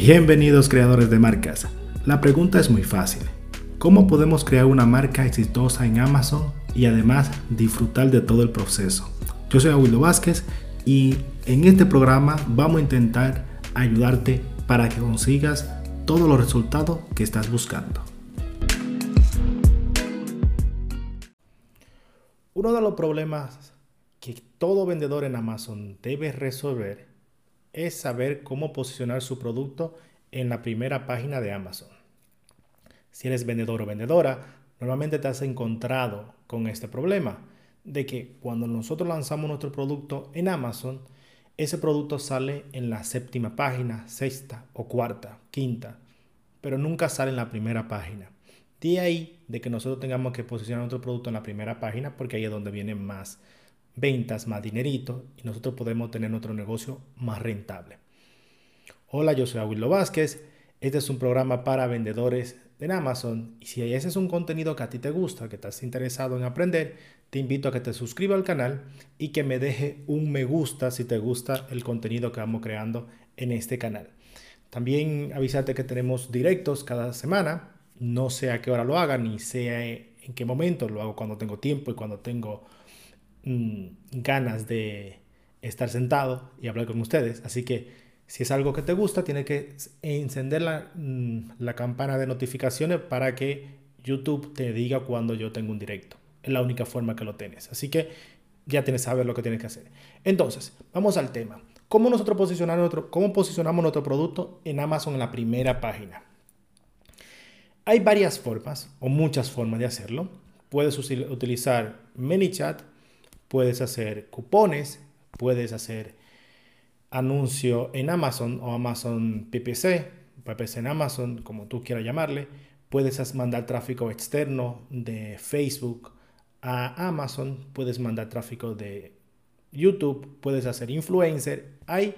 Bienvenidos creadores de marcas. La pregunta es muy fácil. ¿Cómo podemos crear una marca exitosa en Amazon y además disfrutar de todo el proceso? Yo soy Aguildo Vázquez y en este programa vamos a intentar ayudarte para que consigas todos los resultados que estás buscando. Uno de los problemas que todo vendedor en Amazon debe resolver es saber cómo posicionar su producto en la primera página de Amazon. Si eres vendedor o vendedora, normalmente te has encontrado con este problema de que cuando nosotros lanzamos nuestro producto en Amazon, ese producto sale en la séptima página, sexta o cuarta, quinta, pero nunca sale en la primera página. De ahí de que nosotros tengamos que posicionar nuestro producto en la primera página porque ahí es donde vienen más ventas, más dinerito y nosotros podemos tener nuestro negocio más rentable. Hola, yo soy Aguilo Vázquez. Este es un programa para vendedores en Amazon y si ese es un contenido que a ti te gusta, que estás interesado en aprender, te invito a que te suscribas al canal y que me deje un me gusta si te gusta el contenido que vamos creando en este canal. También avísate que tenemos directos cada semana no sé a qué hora lo haga, ni sé en qué momento, lo hago cuando tengo tiempo y cuando tengo mm, ganas de estar sentado y hablar con ustedes. Así que si es algo que te gusta, tienes que encender la, mm, la campana de notificaciones para que YouTube te diga cuando yo tengo un directo. Es la única forma que lo tienes. Así que ya tienes saber lo que tienes que hacer. Entonces, vamos al tema. ¿Cómo nosotros posicionar nuestro, cómo posicionamos nuestro producto en Amazon en la primera página? Hay varias formas o muchas formas de hacerlo. Puedes utilizar ManyChat, puedes hacer cupones, puedes hacer anuncio en Amazon o Amazon PPC, PPC en Amazon, como tú quieras llamarle. Puedes mandar tráfico externo de Facebook a Amazon, puedes mandar tráfico de YouTube, puedes hacer influencer. Hay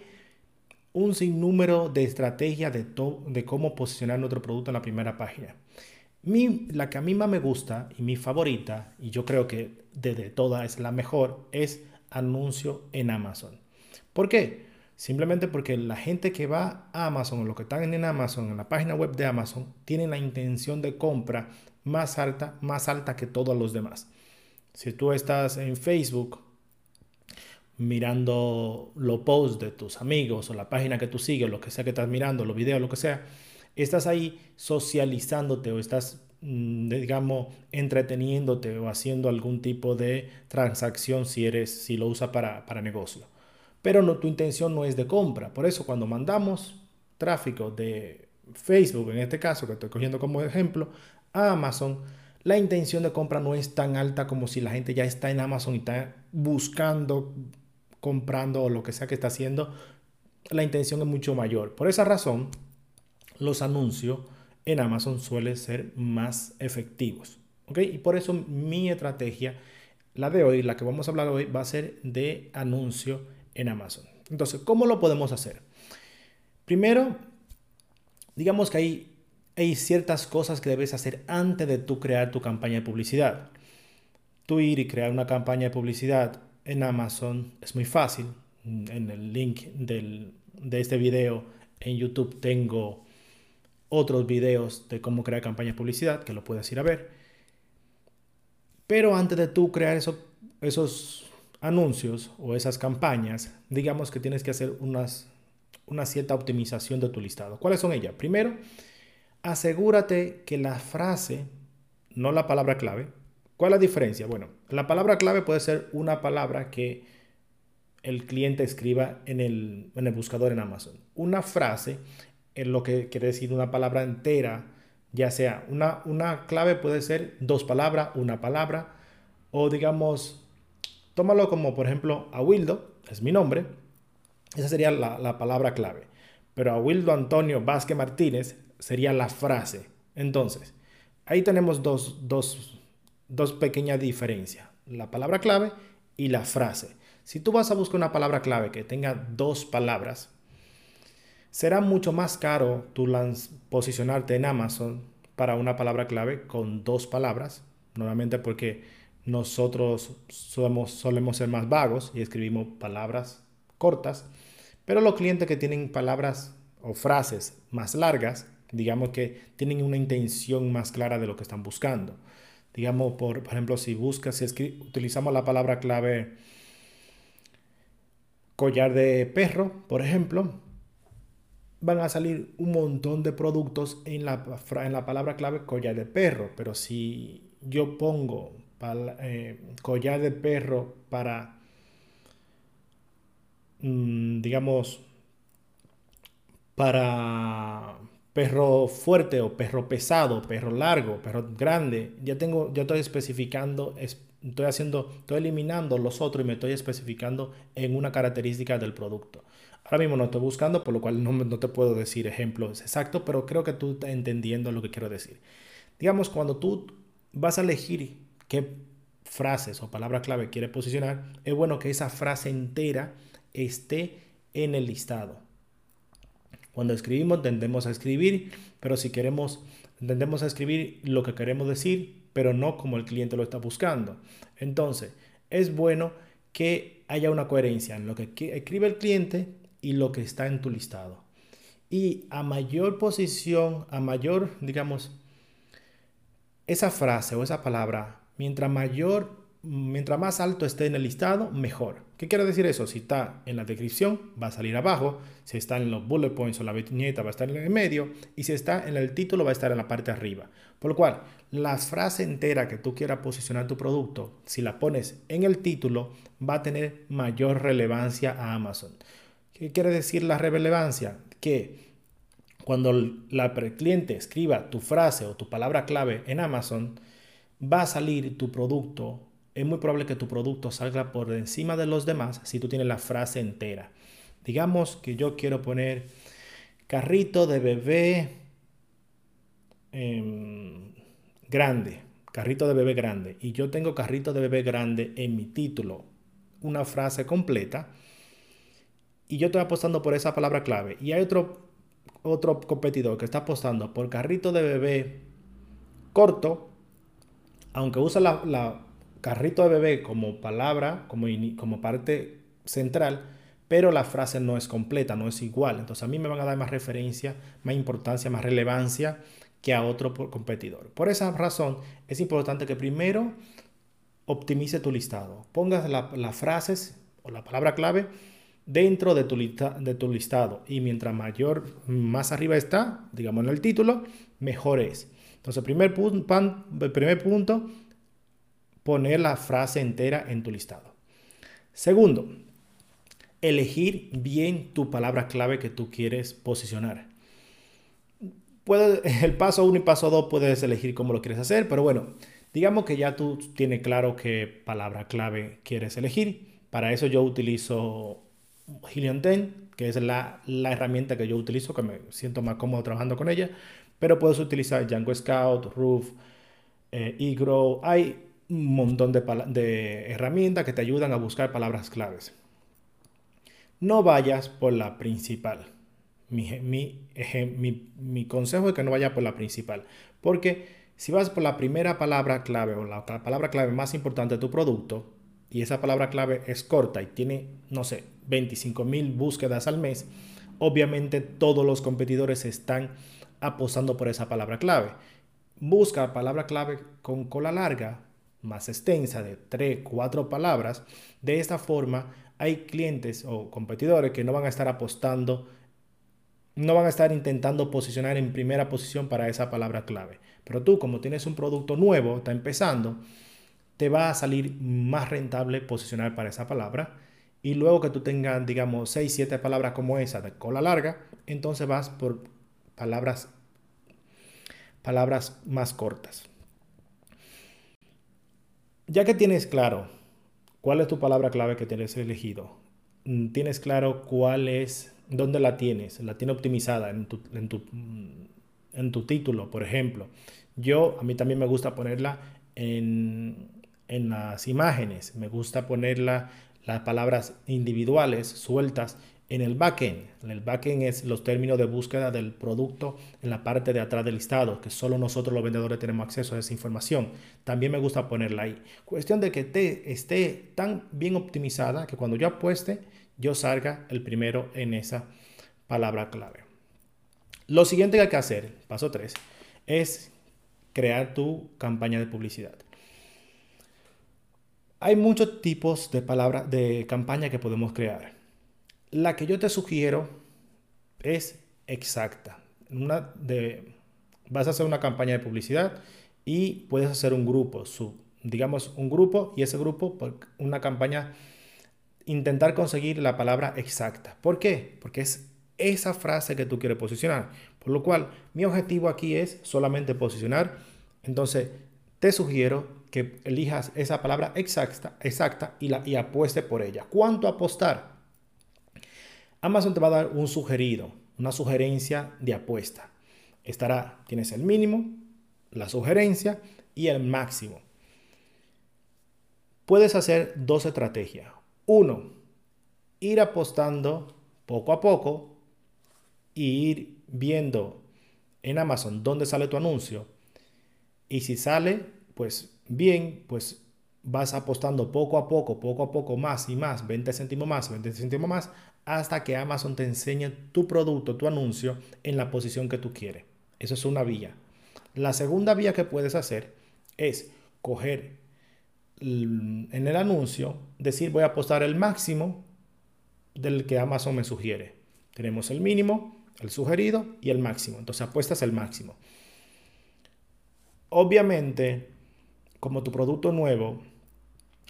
un sinnúmero de estrategias de, de cómo posicionar nuestro producto en la primera página. La que a mí más me gusta y mi favorita, y yo creo que de, todas es la mejor, es anuncio en Amazon. ¿Por qué? Simplemente porque la gente que va a Amazon o los que están en Amazon, en la página web de Amazon, tienen la intención de compra más alta, más alta que todos los demás. Si tú estás en Facebook mirando los posts de tus amigos o la página que tú sigues, lo que sea que estás mirando, los videos, lo que sea, estás ahí socializándote o estás, mm, digamos, entreteniéndote o haciendo algún tipo de transacción si, eres, si lo usas para, para negocio. Pero no, tu intención no es de compra. Por eso cuando mandamos tráfico de Facebook, en este caso que estoy cogiendo como ejemplo, a Amazon, la intención de compra no es tan alta como si la gente ya está en Amazon y está buscando comprando o lo que sea que está haciendo, la intención es mucho mayor. Por esa razón, los anuncios en Amazon suelen ser más efectivos. ¿ok? Y por eso mi estrategia, la de hoy, la que vamos a hablar hoy, va a ser de anuncio en Amazon. Entonces, ¿cómo lo podemos hacer? Primero, digamos que hay, ciertas cosas que debes hacer antes de tú crear tu campaña de publicidad. Tú ir y crear una campaña de publicidad en Amazon es muy fácil. En el link de este video en YouTube tengo otros videos de cómo crear campañas de publicidad que lo puedes ir a ver. Pero antes de tú crear esos anuncios o esas campañas, digamos que tienes que hacer unas, una cierta optimización de tu listado. ¿Cuáles son ellas? Primero, asegúrate que la frase, no la palabra clave, ¿Cuál es la diferencia? Bueno, la palabra clave puede ser una palabra que el cliente escriba en el, buscador en Amazon. Una frase es lo que quiere decir una palabra entera, ya sea una, una clave puede ser dos palabras, una palabra, o digamos, tómalo como por ejemplo a Wildo, es mi nombre, esa sería la, la palabra clave. Pero a Wildo Antonio Vázquez Martínez sería la frase. Entonces, ahí tenemos dos, dos dos pequeñas diferencias, la palabra clave y la frase. Si tú vas a buscar una palabra clave que tenga dos palabras, será mucho más caro tú posicionarte en Amazon para una palabra clave con dos palabras, normalmente porque nosotros solemos ser más vagos y escribimos palabras cortas, pero los clientes que tienen palabras o frases más largas, digamos que tienen una intención más clara de lo que están buscando. Digamos, por, ejemplo, si buscas, si utilizamos la palabra clave collar de perro, por ejemplo, van a salir un montón de productos en la, en la palabra clave collar de perro. Pero si yo pongo eh, collar de perro para, mm, digamos, para perro fuerte o perro pesado, perro largo, perro grande, ya tengo, ya estoy especificando, estoy haciendo, estoy eliminando los otros y me estoy especificando en una característica del producto. Ahora mismo no estoy buscando, por lo cual no, no te puedo decir ejemplos exactos, pero creo que tú estás entendiendo lo que quiero decir. Digamos, cuando tú vas a elegir qué frases o palabra clave quieres posicionar, es bueno que esa frase entera esté en el listado. Cuando escribimos tendemos a escribir, pero si queremos, tendemos a escribir lo que queremos decir, pero no como el cliente lo está buscando. Entonces, es bueno que haya una coherencia en lo que escribe el cliente y lo que está en tu listado. Y a mayor posición, a mayor, digamos, esa frase o esa palabra, mientras mayor mientras más alto esté en el listado, mejor. ¿Qué quiere decir eso? Si está en la descripción, va a salir abajo. Si está en los bullet points o la viñeta, va a estar en el medio. Y si está en el título, va a estar en la parte arriba. Por lo cual, la frase entera que tú quieras posicionar tu producto, si la pones en el título, va a tener mayor relevancia a Amazon. ¿Qué quiere decir la relevancia? Que cuando la cliente escriba tu frase o tu palabra clave en Amazon, va a salir tu producto es muy probable que tu producto salga por encima de los demás si tú tienes la frase entera. Digamos que yo quiero poner carrito de bebé em, grande, carrito de bebé grande, y yo tengo carrito de bebé grande en mi título, una frase completa, y yo estoy apostando por esa palabra clave, y hay otro, otro competidor que está apostando por carrito de bebé corto, aunque usa la, carrito de bebé como palabra, como, como parte central, pero la frase no es completa, no es igual. Entonces a mí me van a dar más referencia, más importancia, más relevancia que a otro competidor. Por esa razón es importante que primero optimice tu listado. Pongas las frases o la palabra clave dentro de tu, de tu listado y mientras mayor, más arriba está, digamos en el título, mejor es. Entonces, primer punto, primer punto poner la frase entera en tu listado. Segundo, elegir bien tu palabra clave que tú quieres posicionar. Puede, el paso 1 y paso 2 puedes elegir cómo lo quieres hacer, pero bueno, digamos que ya tú tienes claro qué palabra clave quieres elegir. Para eso yo utilizo Helium 10, que es la, herramienta que yo utilizo, que me siento más cómodo trabajando con ella, pero puedes utilizar Django Scout, Roof, eh, eGrow. Hay un montón de, herramientas que te ayudan a buscar palabras claves. No vayas por la principal. Mi, consejo es que no vayas por la principal. Porque si vas por la primera palabra clave o la palabra clave más importante de tu producto, y esa palabra clave es corta y tiene, no sé, 25 mil búsquedas al mes, obviamente todos los competidores están apostando por esa palabra clave. Busca palabra clave con cola larga más extensa de 3, 4 palabras, de esta forma hay clientes o competidores que no van a estar apostando, no van a estar intentando posicionar en primera posición para esa palabra clave. Pero tú como tienes un producto nuevo, está empezando, te va a salir más rentable posicionar para esa palabra. Y luego que tú tengas, digamos, 6, 7 palabras como esa de cola larga, entonces vas por palabras, palabras más cortas. Ya que tienes claro cuál es tu palabra clave que tienes elegido, mm, tienes claro cuál es, dónde la tienes, la tiene optimizada en tu, en tu, en tu título, por ejemplo. Yo, a mí también me gusta ponerla en, en las imágenes, me gusta ponerla las palabras individuales, sueltas en el backend, en el backend es los términos de búsqueda del producto en la parte de atrás del listado, que solo nosotros los vendedores tenemos acceso a esa información. También me gusta ponerla ahí. Cuestión de que te, esté tan bien optimizada que cuando yo apueste, yo salga el primero en esa palabra clave. Lo siguiente que hay que hacer, paso 3, es crear tu campaña de publicidad. Hay muchos tipos de palabras de campaña que podemos crear. La que yo te sugiero es exacta. Vas a hacer una campaña de publicidad y puedes hacer un grupo, digamos un grupo y ese grupo una campaña intentar conseguir la palabra exacta. ¿Por qué? Porque es esa frase que tú quieres posicionar. Por lo cual, mi objetivo aquí es solamente posicionar. Entonces, te sugiero que elijas esa palabra exacta, exacta y, la, y apueste por ella. ¿Cuánto apostar? Amazon te va a dar un sugerido, una sugerencia de apuesta. Estará, tienes el mínimo, la sugerencia y el máximo. Puedes hacer dos estrategias. Uno, ir apostando poco a poco y ir viendo en Amazon dónde sale tu anuncio. Y si sale, pues bien, pues vas apostando poco a poco, poco a poco, más y más, 20 céntimos más, 20 céntimos más, hasta que Amazon te enseñe tu producto, tu anuncio en la posición que tú quieres. Eso es una vía. La segunda vía que puedes hacer es coger en el anuncio, decir voy a apostar el máximo del que Amazon me sugiere. Tenemos el mínimo, el sugerido y el máximo. Entonces apuestas el máximo. Obviamente, como tu producto nuevo,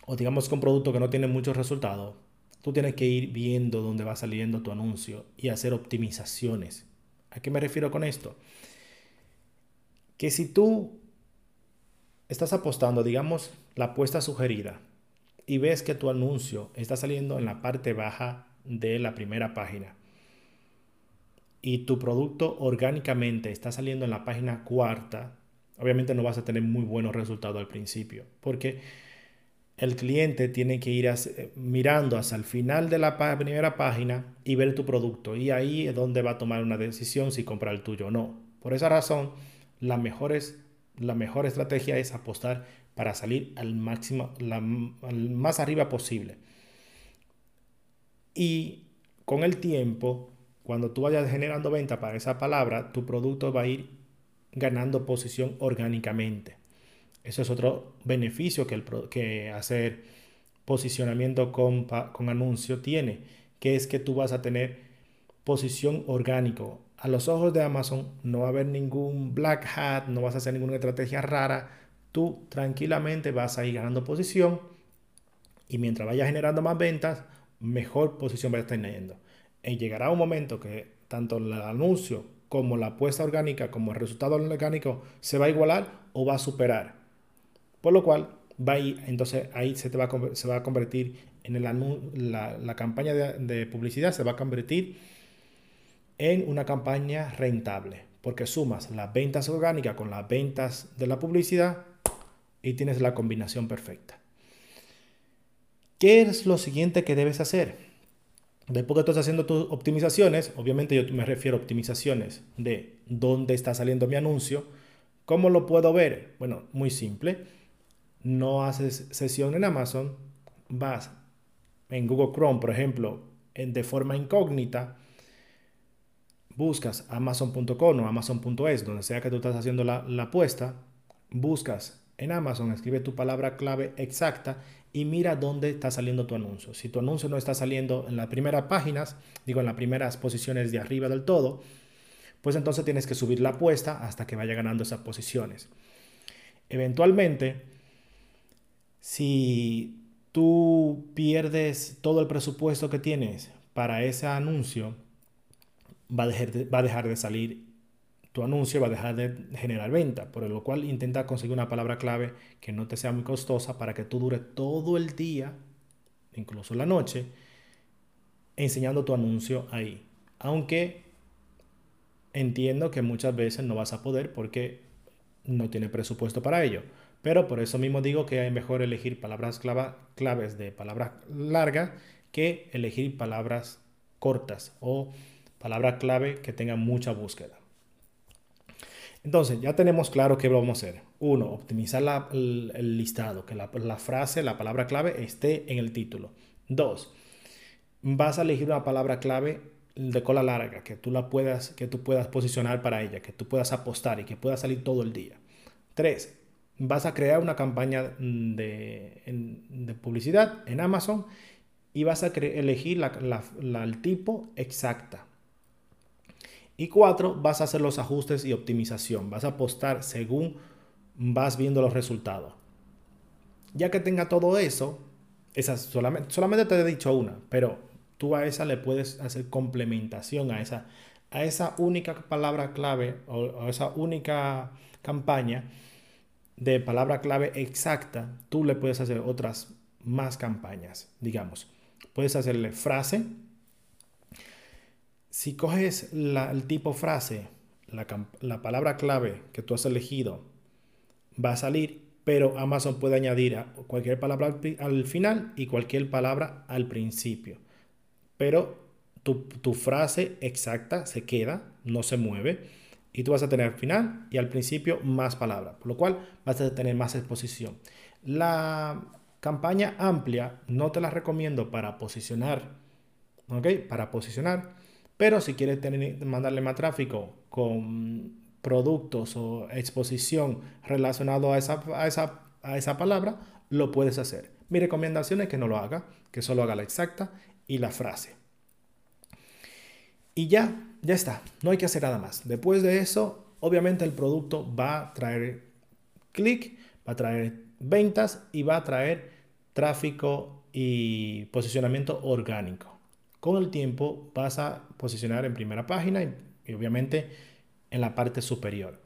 o digamos que un producto que no tiene muchos resultados, tú tienes que ir viendo dónde va saliendo tu anuncio y hacer optimizaciones. ¿A qué me refiero con esto? Que si tú estás apostando, digamos, la apuesta sugerida y ves que tu anuncio está saliendo en la parte baja de la primera página y tu producto orgánicamente está saliendo en la página cuarta, obviamente no vas a tener muy buenos resultados al principio, porque el cliente tiene que ir mirando hacia el final de la primera página y ver tu producto. Y ahí es donde va a tomar una decisión si comprar el tuyo o no. Por esa razón, la mejor, la mejor estrategia es apostar para salir al máximo, al más arriba posible. Y con el tiempo, cuando tú vayas generando venta para esa palabra, tu producto va a ir ganando posición orgánicamente. Eso es otro beneficio que, el, que hacer posicionamiento con, con anuncio tiene, que es que tú vas a tener posición orgánico. A los ojos de Amazon no va a haber ningún black hat, no vas a hacer ninguna estrategia rara. Tú tranquilamente vas a ir ganando posición y mientras vayas generando más ventas, mejor posición vas a estar teniendo. Y llegará un momento que tanto el anuncio como la apuesta orgánica, como el resultado orgánico, se va a igualar o va a superar. Por lo cual, va entonces ahí se, te va, a, se va a convertir en la, la campaña de, de publicidad, se va a convertir en una campaña rentable, porque sumas las ventas orgánicas con las ventas de la publicidad y tienes la combinación perfecta. ¿Qué es lo siguiente que debes hacer? Después que estás haciendo tus optimizaciones, obviamente yo me refiero a optimizaciones de dónde está saliendo mi anuncio. ¿Cómo lo puedo ver? Bueno, muy simple. No haces sesión en Amazon, vas en Google Chrome, por ejemplo, en, de forma incógnita, buscas amazon.com o amazon.es, donde sea que tú estás haciendo la, la apuesta, buscas en Amazon, escribe tu palabra clave exacta y mira dónde está saliendo tu anuncio. Si tu anuncio no está saliendo en las primeras páginas, digo en las primeras posiciones de arriba del todo, pues entonces tienes que subir la apuesta hasta que vaya ganando esas posiciones. Eventualmente, si tú pierdes todo el presupuesto que tienes para ese anuncio, va a dejar de, va a dejar de salir tu anuncio va a dejar de generar venta, por lo cual intenta conseguir una palabra clave que no te sea muy costosa para que tú dure todo el día, incluso la noche, enseñando tu anuncio ahí. Aunque entiendo que muchas veces no vas a poder porque no tiene presupuesto para ello. Pero por eso mismo digo que es mejor elegir palabras claves de palabras largas que elegir palabras cortas o palabras clave que tengan mucha búsqueda. Entonces, ya tenemos claro qué vamos a hacer. Uno, optimizar el, listado, que la, frase, la palabra clave esté en el título. Dos, vas a elegir una palabra clave de cola larga, que tú la puedas, que tú puedas posicionar para ella, que tú puedas apostar y que pueda salir todo el día. Tres, vas a crear una campaña de, publicidad en Amazon y vas a elegir la, el tipo exacta. Y cuatro, vas a hacer los ajustes y optimización. Vas a apostar según vas viendo los resultados. Ya que tenga todo eso, esas solamente, solamente te he dicho una, pero tú a esa le puedes hacer complementación a esa, a esa única palabra clave o, a esa única campaña de palabra clave exacta, tú le puedes hacer otras más campañas, digamos. Puedes hacerle frase. Si coges el tipo frase, la, la palabra clave que tú has elegido va a salir pero Amazon puede añadir cualquier palabra al final y cualquier palabra al principio. Pero tu, frase exacta se queda, no se mueve, y tú vas a tener al final y al principio más palabras, por lo cual vas a tener más exposición. La campaña amplia no te la recomiendo para posicionar, ¿ok? Para posicionar, pero si quieres mandarle más tráfico con productos o exposición relacionado a esa, a esa palabra, lo puedes hacer. Mi recomendación es que no lo haga, que solo haga la exacta y la frase. Y ya, ya está, no hay que hacer nada más. Después de eso, obviamente el producto va a traer clic, va a traer ventas y va a traer tráfico y posicionamiento orgánico. Con el tiempo vas a posicionar en primera página y obviamente en la parte superior.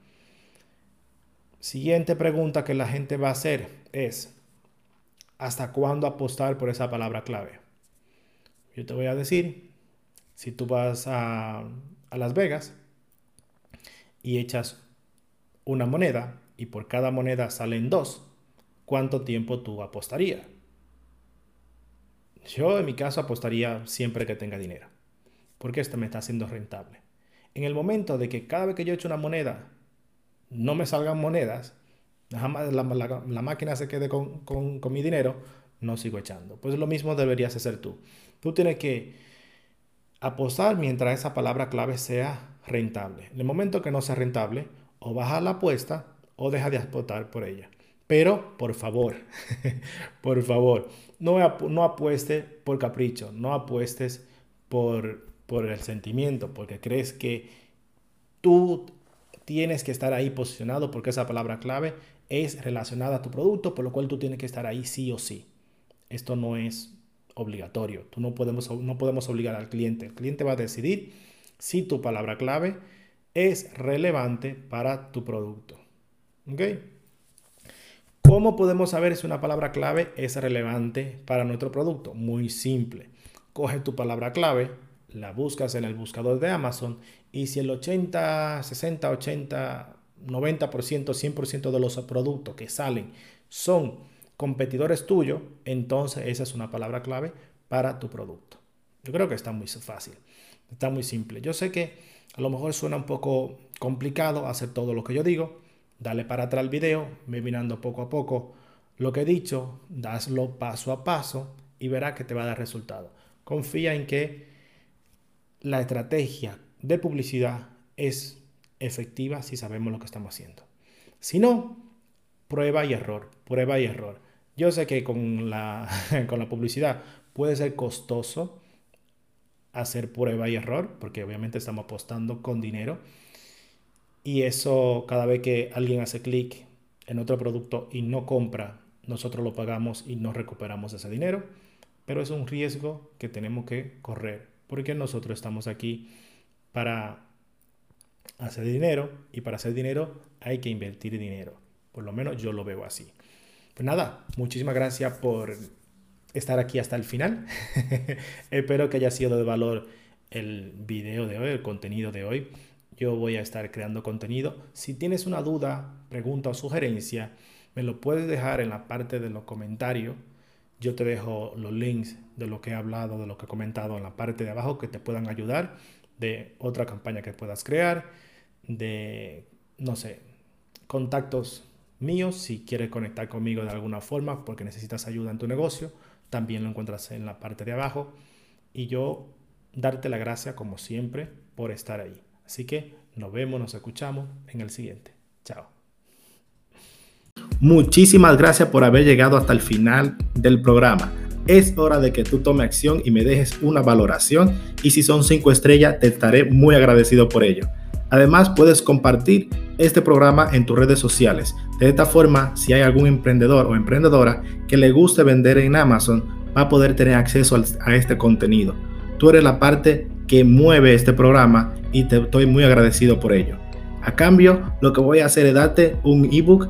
Siguiente pregunta que la gente va a hacer es, ¿hasta cuándo apostar por esa palabra clave? Yo te voy a decir, si tú vas a, Las Vegas y echas una moneda y por cada moneda salen dos, ¿cuánto tiempo tú apostarías? Yo en mi caso apostaría siempre que tenga dinero, porque esto me está haciendo rentable en el momento de que cada vez que yo echo una moneda no me salgan monedas, jamás la, máquina se quede con, mi dinero, no sigo echando. Pues lo mismo deberías hacer tú. Tú tienes que apostar mientras esa palabra clave sea rentable. En el momento que no sea rentable, o baja la apuesta o deja de apostar por ella. Pero, por favor, por favor, no, no apuestes por capricho, no apuestes por, por el sentimiento, porque crees que tú tienes que estar ahí posicionado porque esa palabra clave es relacionada a tu producto, por lo cual tú tienes que estar ahí sí o sí. Esto no es obligatorio. Tú no podemos, no podemos obligar al cliente. El cliente va a decidir si tu palabra clave es relevante para tu producto. ¿Ok? ¿Cómo podemos saber si una palabra clave es relevante para nuestro producto? Muy simple. Coge tu palabra clave, la buscas en el buscador de Amazon y si el 80, 60, 80, 90%, 100% de los productos que salen son competidores tuyos, entonces esa es una palabra clave para tu producto. Yo creo que está muy fácil, está muy simple. Yo sé que a lo mejor suena un poco complicado hacer todo lo que yo digo. Dale para atrás al video, ve mirando poco a poco lo que he dicho, daslo paso a paso y verás que te va a dar resultado. Confía en que la estrategia de publicidad es efectiva si sabemos lo que estamos haciendo. Si no, prueba y error, prueba y error. Yo sé que con la, con la publicidad puede ser costoso hacer prueba y error, porque obviamente estamos apostando con dinero. Y eso cada vez que alguien hace clic en otro producto y no compra, nosotros lo pagamos y no recuperamos ese dinero. Pero es un riesgo que tenemos que correr porque nosotros estamos aquí para hacer dinero y para hacer dinero hay que invertir dinero. Por lo menos yo lo veo así. Pues nada, muchísimas gracias por estar aquí hasta el final. Espero que haya sido de valor el video de hoy, el contenido de hoy. Yo voy a estar creando contenido. Si tienes una duda, pregunta o sugerencia, me lo puedes dejar en la parte de los comentarios yo te dejo los links de lo que he hablado, de lo que he comentado en la parte de abajo que te puedan ayudar, de otra campaña que puedas crear, de, no sé, contactos míos si quieres conectar conmigo de alguna forma porque necesitas ayuda en tu negocio. También lo encuentras en la parte de abajo. Y yo darte la gracia como siempre por estar ahí. Así que nos vemos, nos escuchamos en el siguiente. Chao. Muchísimas gracias por haber llegado hasta el final del programa. Es hora de que tú tomes acción y me dejes una valoración y si son cinco estrellas te estaré muy agradecido por ello. Además puedes compartir este programa en tus redes sociales. De esta forma, si hay algún emprendedor o emprendedora que le guste vender en Amazon, va a poder tener acceso a este contenido. Tú eres la parte que mueve este programa y te estoy muy agradecido por ello. A cambio, lo que voy a hacer es darte un ebook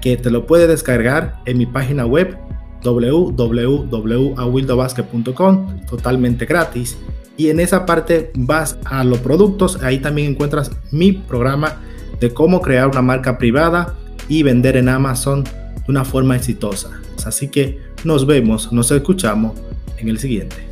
que te lo puedes descargar en mi página web www.awildobasket.com totalmente gratis. Y en esa parte vas a los productos ahí también encuentras mi programa de cómo crear una marca privada y vender en Amazon de una forma exitosa. Así que nos vemos nos escuchamos en el siguiente